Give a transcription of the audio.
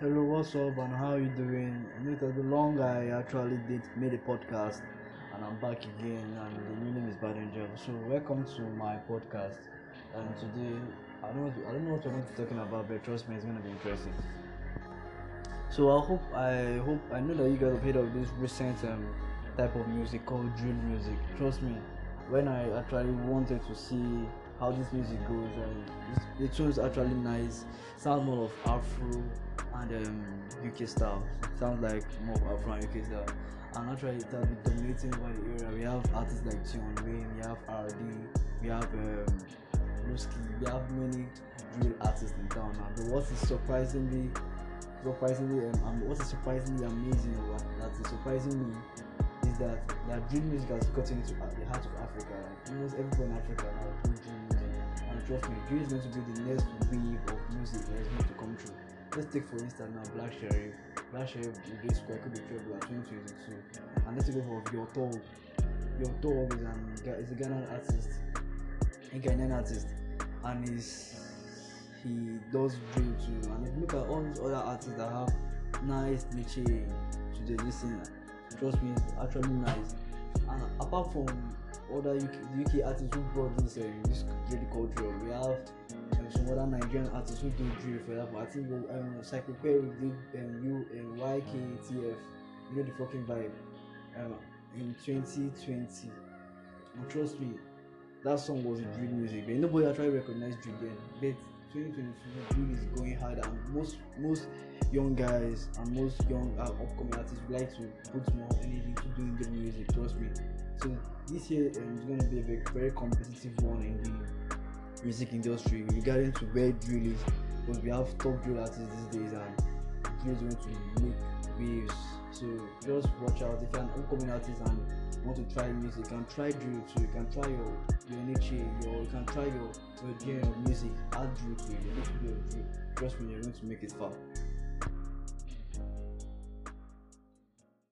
Hello, what's up and how are you doing? Know it long. I actually did made a podcast and I'm back again and the new name is Bad Angel. So welcome to my podcast. And today I don't know I don't know what we're going to be talking about, but trust me, it's gonna be interesting. So I hope I hope I know that you guys have heard of this recent um, type of music called drill music. Trust me, when I actually wanted to see how this music goes and the tunes actually nice, sounds more of Afro and um, UK style. Sounds like more and UK style. And actually it has been dominating over the area. We have artists like Tion Wayne, we have RD, we have um, Ruski, we have many drill artists in town now. But what is surprisingly surprisingly um, what is surprisingly amazing what that is surprising me is that that drill music has gotten into the heart of Africa. Like almost everyone in Africa now do drill music. And trust me, drill is going to be the next wave of music that is going to come through. Let's take for instance now Black Sherif. Black Sherif will be square could be at 2022. And let's go for Yaw Tog. Is an is a Ghanaian artist, a Ghanaian artist, and he's he does drill too. And if you look at all these other artists that have nice niche to the listener, trust me, it's actually nice. And apart from other UK, UK artists who brought this uh, this drill culture, we have other Nigerian artists who do drill. For example, I think um, Psychoperry did um, you um, YKTF, you know the fucking vibe, um, in 2020. And trust me, that song was drill music. But nobody actually recognized drill then. But 2022 drill is going hard, and most most young guys and most young uh, upcoming artists would like to put more energy to doing the music. Trust me. So this year um, is going to be a very, very competitive one in the music industry regarding to where drill is, because we have top drill artists these days, and drill is going to make waves. So just watch out if you're an upcoming artist and want to try music, you can try drill too. You can try your your niche, your you can try your your genre of music. Add drill to it. Trust me, you're going to make it far.